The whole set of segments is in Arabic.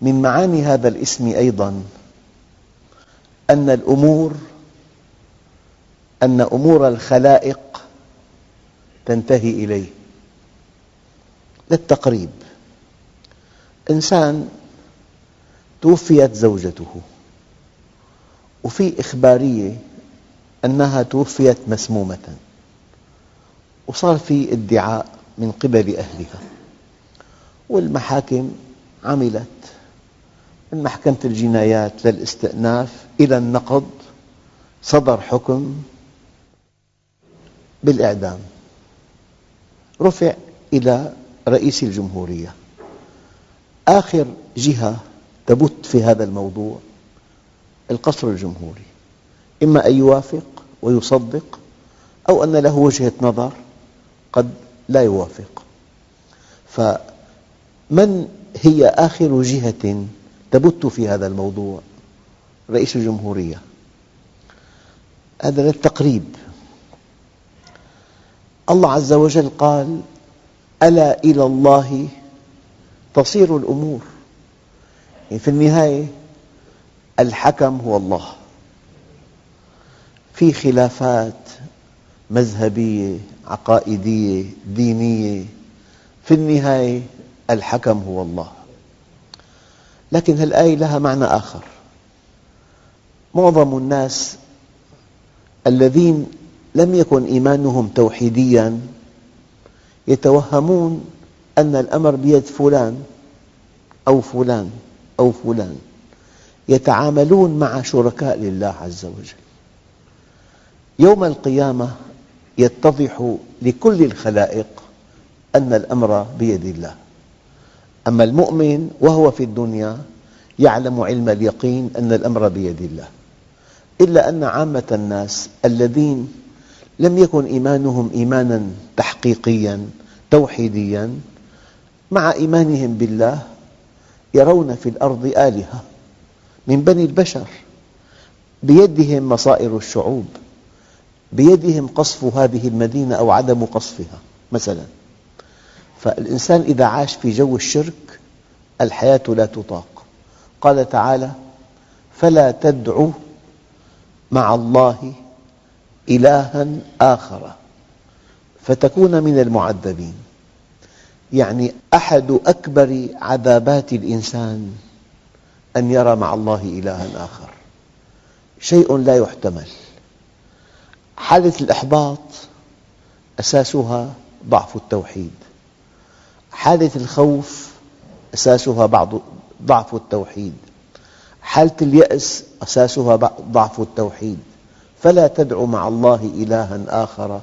من معاني هذا الاسم أيضا أن الأمور أن أمور الخلائق تنتهي إليه. للتقريب إنسان توفيت زوجته وفي إخبارية أنها توفيت مسمومة وصار في ادعاء من قبل أهلها والمحاكم عملت من محكمة الجنايات للاستئناف إلى النقض صدر حكم بالإعدام. رفع إلى رئيس الجمهورية. آخر جهة تبت في هذا الموضوع القصر الجمهوري. إما أن يوافق ويصدق أو أن له وجهة نظر قد لا يوافق. فمن هي آخر جهة تبت في هذا الموضوع. رئيس الجمهورية. هذا للتقريب الله عز وجل قال ألا إلى الله تصير الأمور. يعني في النهاية الحكم هو الله. في خلافات مذهبية عقائدية دينية في النهاية الحكم هو الله. لكن الآية لها معنى آخر. معظم الناس الذين لم يكن إيمانهم توحيديا يتوهمون أن الأمر بيد فلان أو فلان أو فلان يتعاملون مع شركاء لله عز وجل. يوم القيامة يتضح لكل الخلائق أن الأمر بيد الله. أما المؤمن وهو في الدنيا يعلم علم اليقين أن الأمر بيد الله. إلا أن عامة الناس الذين لم يكن إيمانهم إيمانا تحقيقيا توحيديا مع إيمانهم بالله يرون في الأرض آلهة من بني البشر. بيدهم مصائر الشعوب بيدهم قصف هذه المدينة أو عدم قصفها مثلا. فالإنسان إذا عاش في جو الشرك الحياة لا تطاق. قال تعالى فلا تدع مع الله إلها آخر فتكون من المعذبين. يعني أحد أكبر عذابات الإنسان أن يرى مع الله إلها آخر. شيء لا يحتمل. حالة الإحباط أساسها ضعف التوحيد. حالة الخوف أساسها بعض ضعف التوحيد. حالة اليأس أساسها ضعف التوحيد. فلا تدع مع الله إلها آخر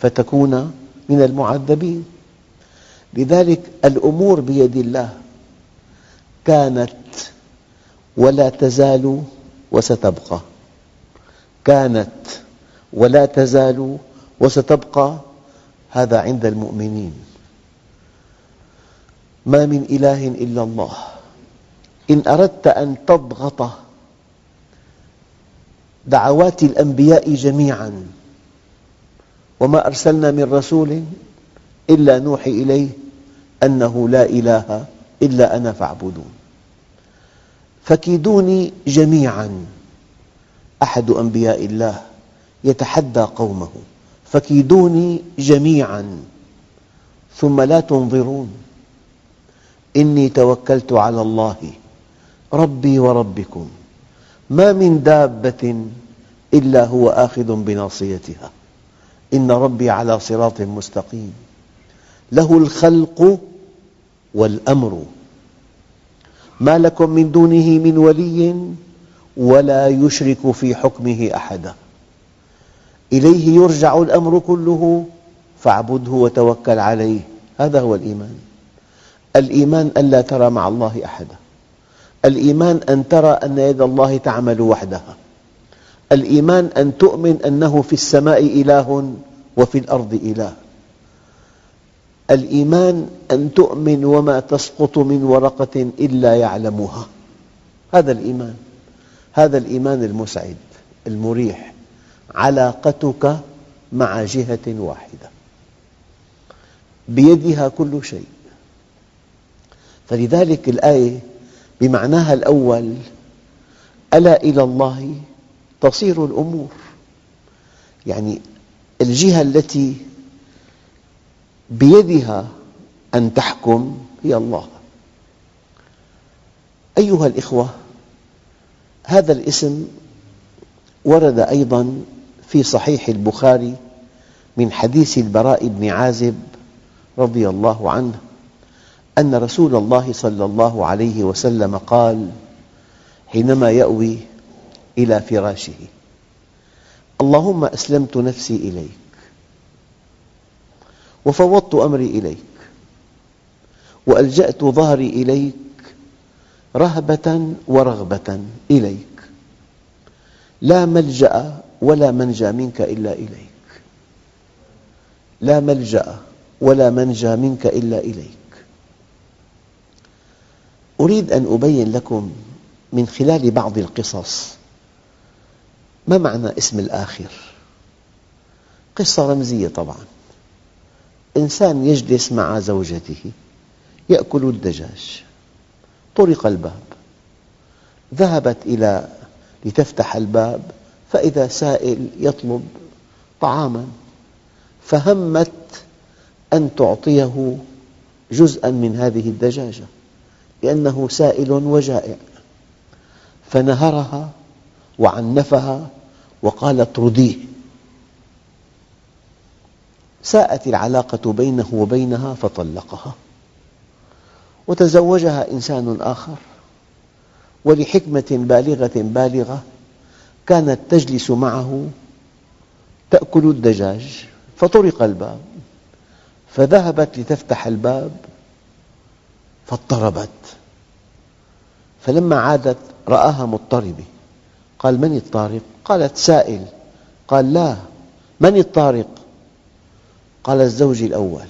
فتكون من المعذبين. لذلك الأمور بيد الله كانت ولا تزال وستبقى. كانت ولا تزال وستبقى. هذا عند المؤمنين. ما من إله إلا الله. إن أردت أن تضغط دعوات الأنبياء جميعا وما أرسلنا من رسول إلا نوحي إليه أنه لا إله إلا أنا فاعبدون. فكيدوني جميعا. أحد أنبياء الله يتحدى قومه. فكيدوني جميعا. ثم لا تنظرون. إني توكلت على الله ربي وربكم. ما من دابة إلا هو آخذ بناصيتها. إن ربي على صراط مستقيم. له الخلق والأمر. ما لكم من دونه من ولي ولا يشرك في حكمه أحدا. إليه يرجع الأمر كله فاعبده وتوكل عليه. هذا هو الإيمان. الإيمان أن لا ترى مع الله أحدا. الإيمان أن ترى أن يد الله تعمل وحدها. الإيمان أن تؤمن أنه في السماء إله وفي الأرض إله. الإيمان أن تؤمن وما تسقط من ورقة إلا يعلمها. هذا الإيمان. هذا الإيمان المسعد المريح. علاقتك مع جهة واحدة. بيدها كل شيء. فلذلك الآية بمعناها الأول ألا إلى الله تصير الأمور. يعني الجهة التي بيدها أن تحكم هي الله. أيها الأخوة هذا الاسم ورد أيضا في صحيح البخاري من حديث البراء بن عازب رضي الله عنه. أن رسول الله صلى الله عليه وسلم قال حينما يأوي إلى فراشه اللهم أسلمت نفسي إليك وفوضت أمري إليك وألجأت ظهري إليك رهبة ورغبة إليك لا ملجأ ولا منجى منك إلا إليك لا ملجأ ولا منجى منك إلا إليك. أريد أن أبين لكم من خلال بعض القصص ما معنى اسم الآخر؟ قصة رمزية طبعا. إنسان يجلس مع زوجته يأكل الدجاج طرق الباب ذهبت إلى لتفتح الباب فإذا سائل يطلب طعاما فهمت أن تعطيه جزءا من هذه الدجاجة. لأنه سائل وجائع. فنهرها وعنفها وقال اطرديه. ساءت العلاقة بينه وبينها فطلقها. وتزوجها إنسان آخر. ولحكمة بالغة بالغة كانت تجلس معه تأكل الدجاج. فطرق الباب. فذهبت لتفتح الباب. فاضطربت. فلما عادت رآها مضطربة. قال من الطارق؟ قالت سائل. قال لا. من الطارق؟ قال الزوج الأول.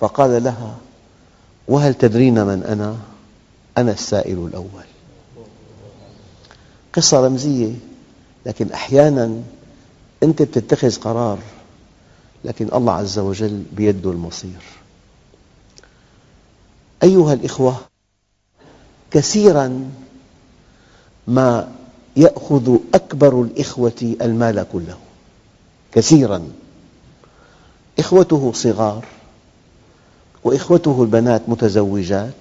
فقال لها وهل تدرين من أنا؟ أنا السائل الأول. قصة رمزية لكن أحيانا أنت تتخذ قرار لكن الله عز وجل بيده المصير. أيها الأخوة كثيراً ما يأخذ أكبر الإخوة المال كله. كثيراً. إخوته صغار وإخوته البنات متزوجات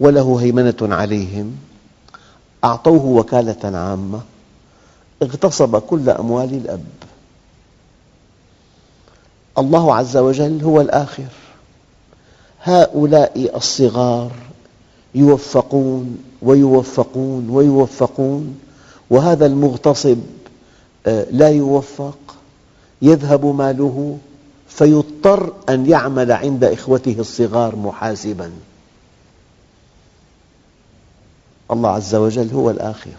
وله هيمنة عليهم. أعطوه وكالة عامة. اغتصب كل أموال الأب. الله عز وجل هو الآخر. هؤلاء الصغار يوفقون ويوفقون ويوفقون وهذا المغتصب آه، لا يوفق يذهب ماله فيضطر أن يعمل عند إخوته الصغار محاسباً. الله عز وجل هو الآخر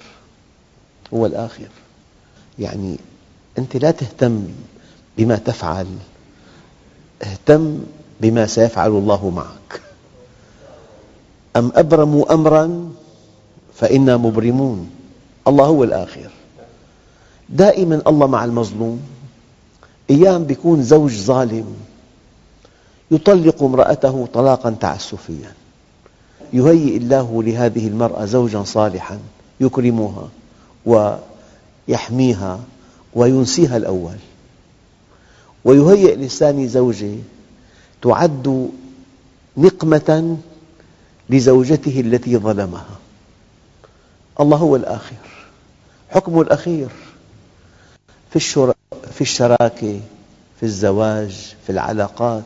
هو الآخر. يعني أنت لا تهتم بما تفعل اهتم بما سيفعل الله معك. أم أبرموا أمرا؟ فإنا مبرمون. الله هو الآخر. دائما الله مع المظلوم. أيام يكون زوج ظالم. يطلق امرأته طلاقا تعسفيا. يهيئ الله لهذه المرأة زوجا صالحا يكرمها ويحميها وينسيها الأول. ويهيئ للثاني زوجة تعد نقمة لزوجته التي ظلمها. الله هو الآخر. حكمه الأخير في, في الشراكة في الزواج في العلاقات.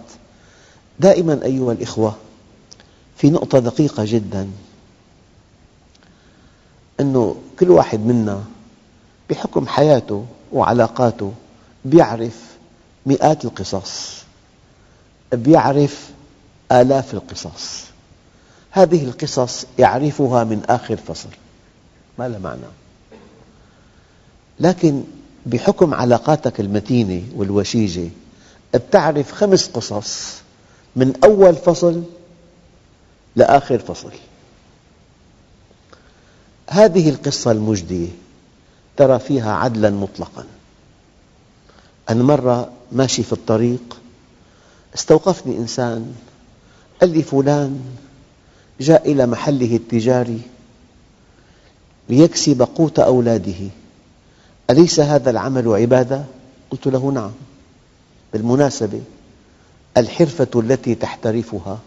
دائما أيها الإخوة في نقطة دقيقة جدا أنه كل واحد منا بحكم حياته وعلاقاته يعرف مئات القصص. يعرف آلاف القصص. هذه القصص يعرفها من آخر فصل. ما لها معنى. لكن بحكم علاقاتك المتينة والوشيجة بتعرف خمس قصص من أول فصل لآخر فصل. هذه القصة المجدية ترى فيها عدلا مطلقا. أنا مرة ماشي في الطريق استوقفني إنسان. قال لي فلان جاء إلى محله التجاري ليكسب قوت أولاده. أليس هذا العمل عبادة؟ قلت له نعم. بالمناسبة الحرفة التي تحترفها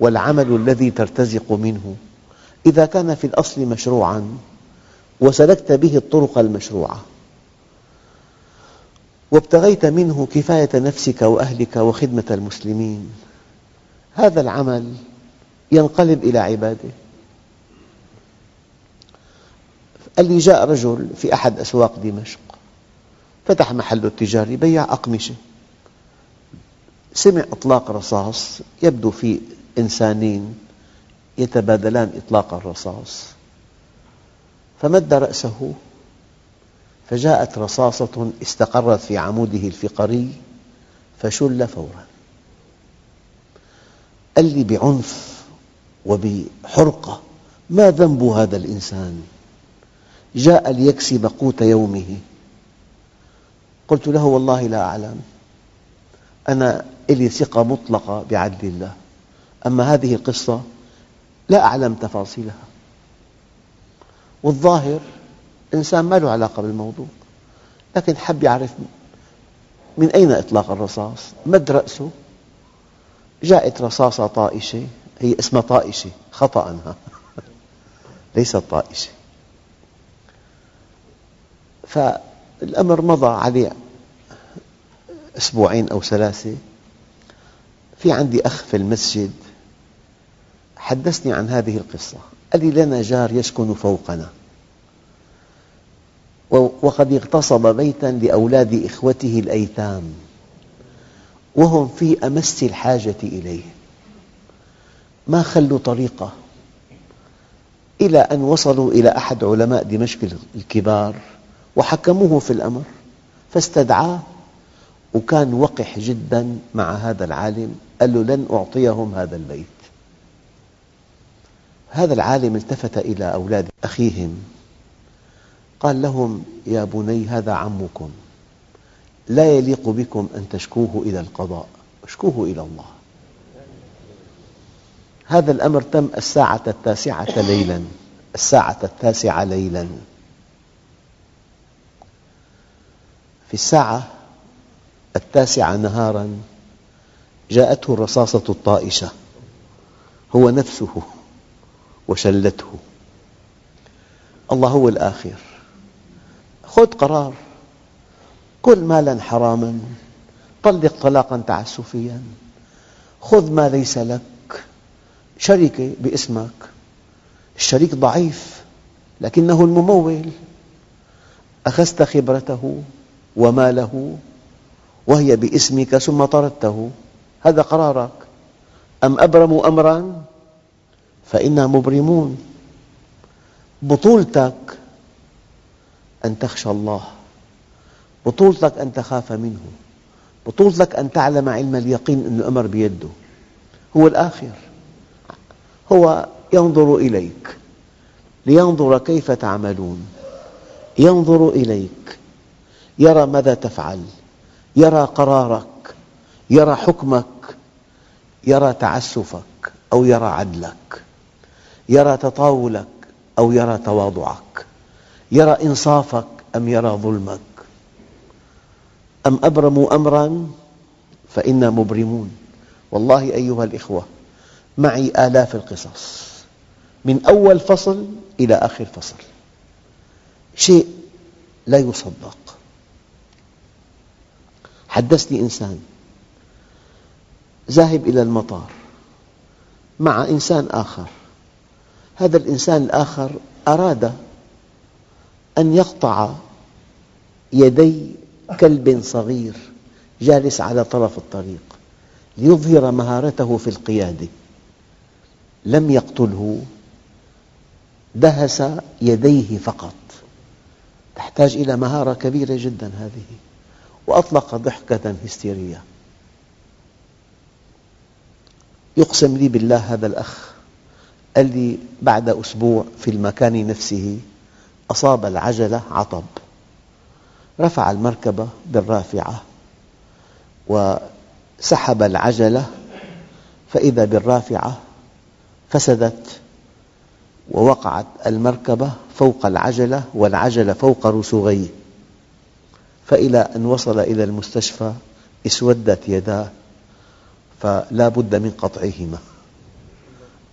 والعمل الذي ترتزق منه إذا كان في الأصل مشروعاً وسلكت به الطرق المشروعة. وابتغيت منه كفاية نفسك وأهلك وخدمة المسلمين. هذا العمل ينقلب إلى عبادة. قال لي جاء رجل في أحد أسواق دمشق فتح محله التجاري بيع أقمشة. سمع إطلاق رصاص يبدو في إنسانين يتبادلان إطلاق الرصاص. فمد رأسه فجاءت رصاصة استقرت في عموده الفقري فشل فورا. قال لي بعنف وبحرقة ما ذنب هذا الإنسان؟ جاء ليكسب قوت يومه. قلت له والله لا أعلم أنا لي ثقة مطلقة بعدل الله أما هذه القصة لا أعلم تفاصيلها. والظاهر إنسان ما له علاقة بالموضوع. لكن حب يعرف من أين إطلاق الرصاص. مد رأسه. جاءت رصاصة طائشة. هي اسمها طائشة. خطأ ليست طائشة. فالأمر مضى عليه أسبوعين أو ثلاثة. في عندي أخ في المسجد حدثني عن هذه القصة. قال لي لنا جار يسكن فوقنا. وقد اغتصب بيتا لأولاد إخوته الأيتام وهم في أمس الحاجة إليه. ما خلوا طريقة؟ إلى أن وصلوا إلى أحد علماء دمشق الكبار وحكموه في الأمر فاستدعاه وكان وقح جدا مع هذا العالم قال له لن أعطيهم هذا البيت. هذا العالم التفت إلى أولاد أخيهم قال لهم يا بني هذا عمكم. لا يليق بكم أن تشكوه إلى القضاء. اشكوه إلى الله. هذا الأمر تم الساعة التاسعة ليلاً. الساعة التاسعة ليلاً. في الساعة التاسعة نهاراً جاءته الرصاصة الطائشة. هو نفسه وشلته. الله هو الآخر. خذ قرار. كل مالا حراما. طلق طلاقا تعسفيا. خذ ما ليس لك. شركة باسمك. الشريك ضعيف لكنه الممول. أخذت خبرته وماله وهي باسمك ثم طردته. هذا قرارك. أم أبرموا أمرا فإنا مبرمون. بطولتك أن تخشى الله. بطولتك أن تخاف منه. بطولتك أن تعلم علم اليقين أن الأمر بيده. هو الآخر. هو ينظر إليك. لينظر كيف تعملون. ينظر إليك. يرى ماذا تفعل. يرى قرارك. يرى حكمك. يرى تعسفك أو يرى عدلك. يرى تطاولك أو يرى تواضعك. يرى إنصافك أم يرى ظلمك؟ أم أبرموا أمراً فإنا مبرمون؟ والله أيها الأخوة معي آلاف القصص من أول فصل إلى آخر فصل. شيء لا يصدق. حدثني إنسان ذاهب إلى المطار مع إنسان آخر. هذا الإنسان الآخر أراد أن يقطع يدي كلب صغير جالس على طرف الطريق ليظهر مهارته في القيادة. لم يقتله. دهس يديه فقط. تحتاج إلى مهارة كبيرة جدا هذه. وأطلق ضحكة هستيرية. يقسم لي بالله هذا الأخ. قال لي بعد أسبوع في المكان نفسه أصاب العجلة عطب. رفع المركبة بالرافعة وسحب العجلة فإذا بالرافعة فسدت ووقعت المركبة فوق العجلة والعجلة فوق رسوغيه فإلى أن وصل إلى المستشفى اسودت يداه فلا بد من قطعهما.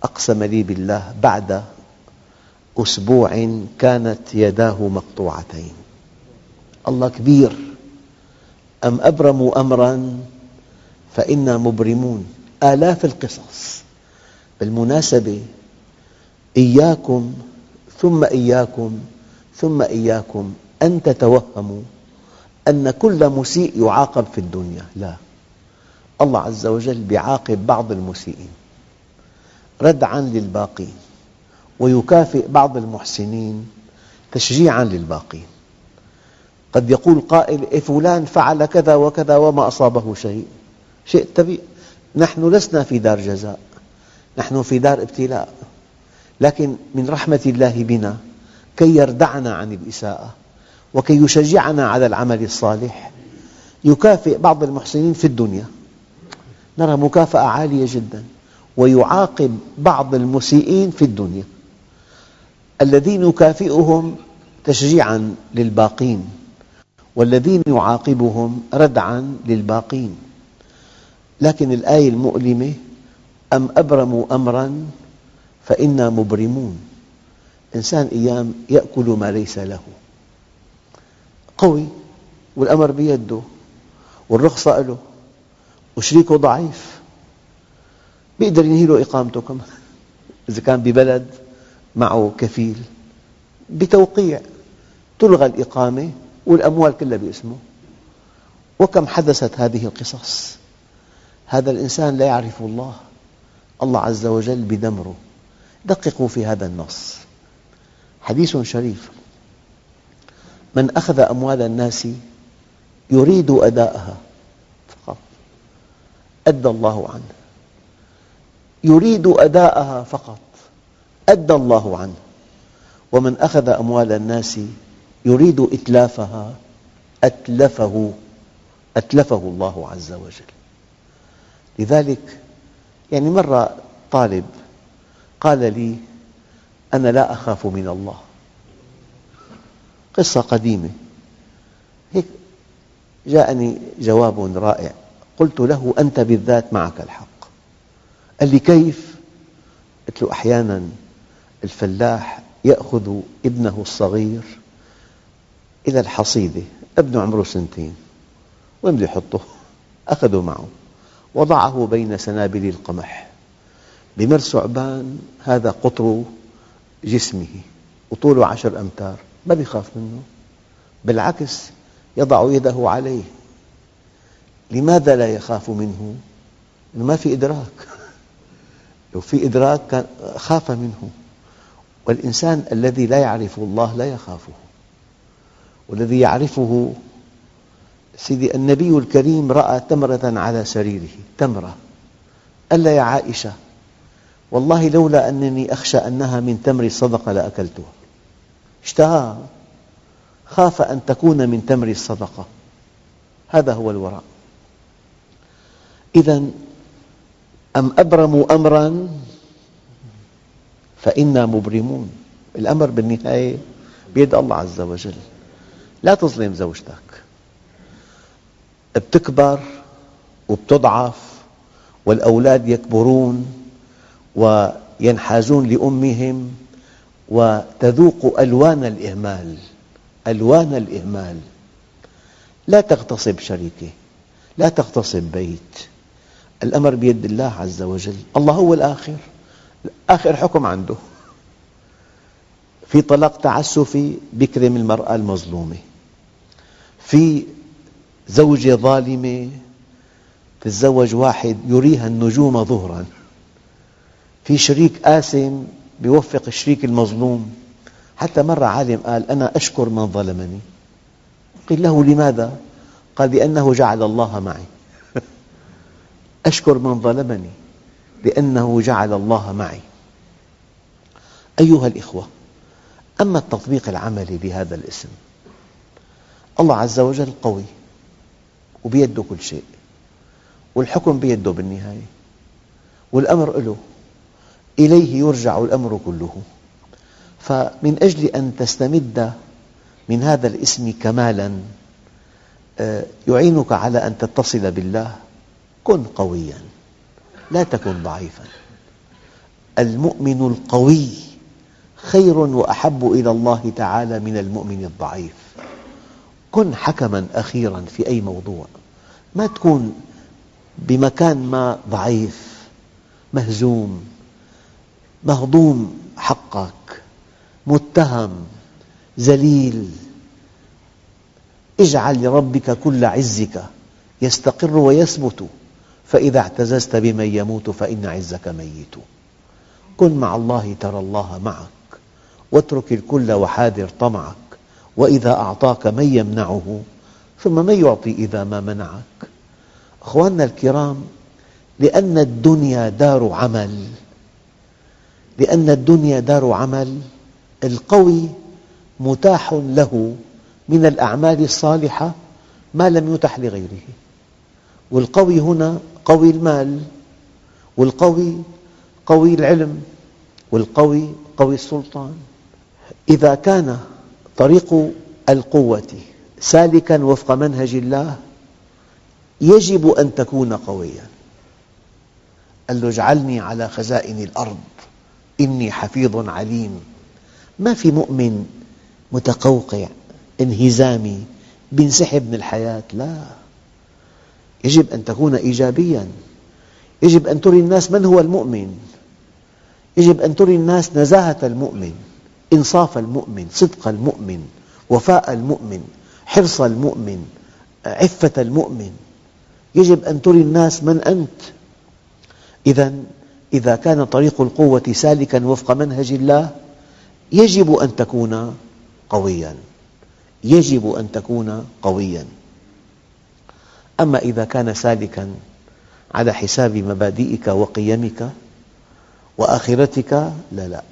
أقسم لي بالله بعد أسبوع كانت يداه مقطوعتين. الله كبير. أم أبرموا أمراً؟ فإنا مبرمون. آلاف القصص. بالمناسبة إياكم ثم إياكم ثم إياكم أن تتوهموا أن كل مسيء يعاقب في الدنيا. لا. الله عز وجل يعاقب بعض المسيئين. ردعاً للباقين. ويكافئ بعض المحسنين تشجيعاً للباقين. قد يقول قائل إيه فلان فعل كذا وكذا وما أصابه شيء؟ شيء طبيعي. نحن لسنا في دار جزاء نحن في دار ابتلاء. لكن من رحمة الله بنا كي يردعنا عن الإساءة وكي يشجعنا على العمل الصالح يكافئ بعض المحسنين في الدنيا. نرى مكافأة عالية جداً ويعاقب بعض المسيئين في الدنيا. الذين يكافئهم تشجيعاً للباقين والذين يعاقبهم ردعاً للباقين. لكن الآية المؤلمة أم أبرموا أمراً فإنا مبرمون. إنسان أيام يأكل ما ليس له. قوي والأمر بيده والرخصة له وشريكه ضعيف. يقدر ينهي له إقامته كمان. إذا كان ببلد معه كفيل. بتوقيع تلغى الإقامة والأموال كلها باسمه. وكم حدثت هذه القصص؟ هذا الإنسان لا يعرف الله. الله عز وجل بدمره. دققوا في هذا النص. حديث شريف. من أخذ أموال الناس يريد أداءها فقط. أدى الله عنه. يريد أداءها فقط. أدى الله عنه. ومن أخذ أموال الناس يريد إتلافها أتلفه أتلفه الله عز وجل. لذلك يعني مرة طالب قال لي أنا لا أخاف من الله. قصة قديمة. هيك جاءني جواب رائع. قلت له أنت بالذات معك الحق. قال لي كيف؟ قلت له أحياناً الفلاح يأخذ ابنه الصغير إلى الحصيدة ابنه عمره سنتين وين بده يحطه؟ أخذه معه. وضعه بين سنابل القمح. بمر ثعبان هذا قطر جسمه وطوله عشر أمتار. ما بيخاف منه. بالعكس يضع يده عليه. لماذا لا يخاف منه؟ لأنه ما في إدراك. لو في إدراك خاف منه. والإنسان الذي لا يعرف الله لا يخافه. والذي يعرفه سيدي النبي الكريم رأى تمرة على سريره تمرة. قال يا عائشة والله لولا أنني أخشى أنها من تمر الصدقة لأكلتها. اشتهاها خاف أن تكون من تمر الصدقة. هذا هو الوراء. إذا أم أبرموا أمراً؟ فإنا مبرمون. الأمر بالنهاية بيد الله عز وجل. لا تظلم زوجتك. بتكبر وبتضعف والأولاد يكبرون وينحازون لأمهم وتذوق ألوان الإهمال. ألوان الإهمال. لا تغتصب شركة لا تغتصب بيت. الأمر بيد الله عز وجل. الله هو الآخر. آخر حكم عنده. في طلاق تعسفي بكرم المرأة المظلومة. في زوجة ظالمة تتزوج واحد يريها النجوم ظهرا. في شريك آثم يوفق الشريك المظلوم. حتى مرة عالم قال أنا أشكر من ظلمني. قيل له لماذا؟ قال لأنه جعل الله معي. أشكر من ظلمني. لأنه جعل الله معي. أيها الإخوة أما التطبيق العملي لهذا الاسم الله عز وجل قوي وبيده كل شيء والحكم بيده بالنهاية والأمر له إليه يرجع الأمر كله. فمن أجل أن تستمد من هذا الاسم كمالا آه، يعينك على أن تتصل بالله كن قويا. لا تكن ضعيفا. المؤمن القوي خير وأحب إلى الله تعالى من المؤمن الضعيف. كن حكما أخيرا في أي موضوع. ما تكون بمكان ما ضعيف مهزوم مهضوم حقك متهم ذليل. اجعل لربك كل عزك يستقر ويثبت. فإذا اعتززت بمن يموت فإن عزك ميت. كن مع الله ترى الله معك. واترك الكل وحاذر طمعك. وإذا أعطاك من يمنعه ثم من يعطي إذا ما منعك. أخواننا الكرام لأن الدنيا دار عمل. لأن الدنيا دار عمل. القوي متاح له من الأعمال الصالحة ما لم يتح لغيره. والقوي هنا قوي المال والقوي قوي العلم والقوي قوي السلطان. إذا كان طريق القوة سالكا وفق منهج الله يجب أن تكون قويا. قال له اجعلني على خزائن الأرض إني حفيظ عليم. ما في مؤمن متقوقع انهزامي بينسحب من الحياة؟ لا. يجب أن تكون إيجابيا. يجب أن تري الناس من هو المؤمن. يجب أن تري الناس نزاهة المؤمن إنصاف المؤمن صدق المؤمن وفاء المؤمن حرص المؤمن عفة المؤمن. يجب أن تري الناس من أنت. إذا إذا كان طريق القوة سالكا وفق منهج الله يجب أن تكون قويا. يجب أن تكون قويا. أما إذا كان سالكا على حساب مبادئك وقيمك وآخرتك لا لا.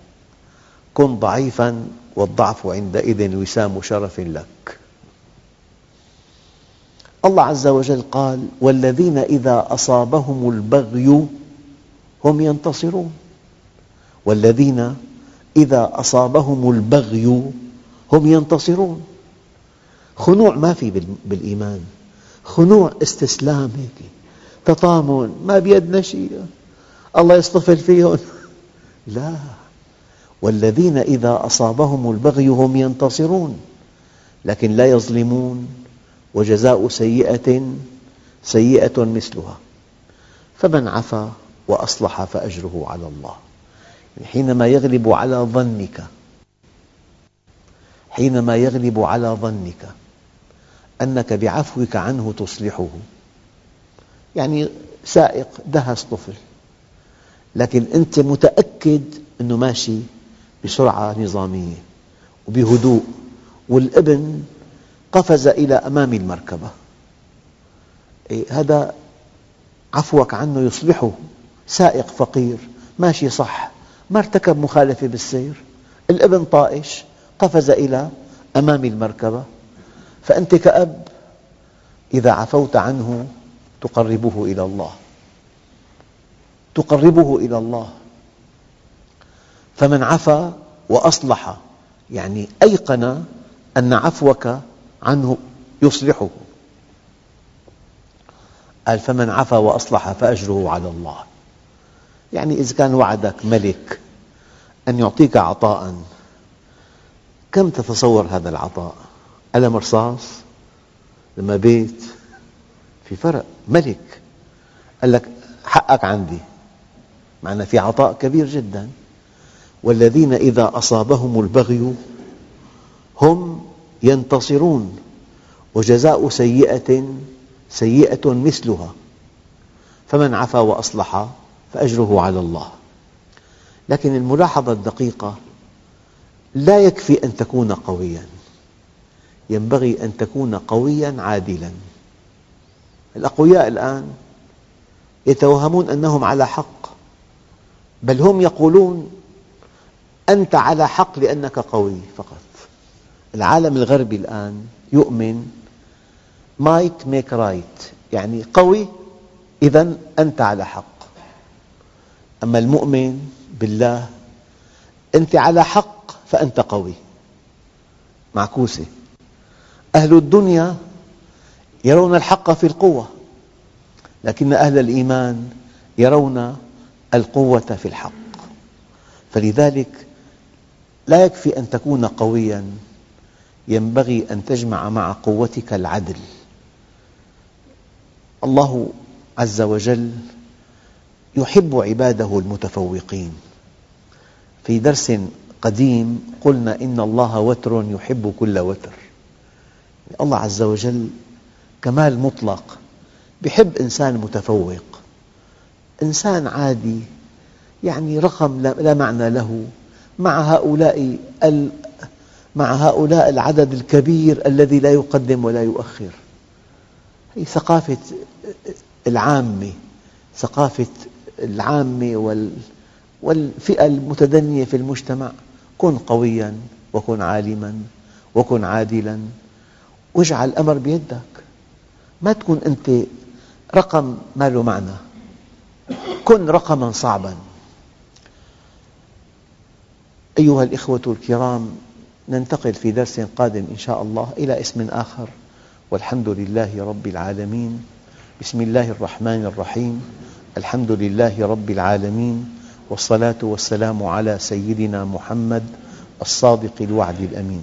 كن ضعيفا والضعف عندئذ وسام شرف لك. الله عز وجل قال والذين إذا أصابهم البغي هم ينتصرون. والذين إذا أصابهم البغي هم ينتصرون. خنوع ما في بالإيمان. خنوع استسلام هيك تطامن ما بيدنا شيء الله يصطفل فيهم. لا. والذين إذا أصابهم البغي هم ينتصرون. لكن لا يظلمون. وجزاء سيئة سيئة مثلها. فمن عفا وأصلح فأجره على الله. حينما يغلب على ظنك حينما يغلب على ظنك أنك بعفوك عنه تصلحه. يعني سائق دهس طفل لكن أنت متأكد أنه ماشي بسرعة نظامية وبهدوء والابن قفز إلى أمام المركبة. إيه، هذا عفوك عنه يصلحه. سائق فقير ماشي صح ما ارتكب مخالفة بالسير. الابن طائش قفز إلى أمام المركبة. فأنت كأب إذا عفوت عنه تقربه إلى الله. تقربه إلى الله. فمن عفا وأصلح يعني أيقن أن عفوك عنه يصلحه. قال فمن عفا وأصلح فأجره على الله. يعني إذا كان وعدك ملك أن يعطيك عطاء كم تتصور هذا العطاء؟ قلم رصاص؟ لما بيت؟ في فرق. ملك. قال لك حقك عندي. معنى في عطاء كبير جدا. والذين إذا أصابهم البغي هم ينتصرون. وجزاء سيئة سيئة مثلها. فمن عفا وأصلح فأجره على الله. لكن الملاحظة الدقيقة لا يكفي أن تكون قوياً. ينبغي أن تكون قوياً عادلاً. الأقوياء الآن يتوهمون أنهم على حق بل هم يقولون أنت على حق لأنك قوي فقط. العالم الغربي الآن يؤمن might make right يعني قوي إذا أنت على حق. أما المؤمن بالله أنت على حق فأنت قوي. معكوسة. أهل الدنيا يرون الحق في القوة لكن أهل الإيمان يرون القوة في الحق. فلذلك لا يكفي أن تكون قوياً ينبغي أن تجمع مع قوتك العدل. الله عز وجل يحب عباده المتفوقين. في درس قديم قلنا إن الله وتر يحب كل وتر. الله عز وجل كمال مطلق يحب إنسان متفوق. إنسان عادي يعني رقم لا معنى له. مع هؤلاء مع هؤلاء العدد الكبير الذي لا يقدم ولا يؤخر. هي ثقافة العامة ثقافة العامة والفئة المتدنية في المجتمع. كن قوياً وكن عالماً وكن عادلاً. واجعل الأمر بيدك. ما تكون أنت رقم ما له معنى. كن رقماً صعباً. أيها الإخوة الكرام ننتقل في درس قادم إن شاء الله إلى اسم آخر. والحمد لله رب العالمين. بسم الله الرحمن الرحيم. الحمد لله رب العالمين. والصلاة والسلام على سيدنا محمد الصادق الوعد الأمين.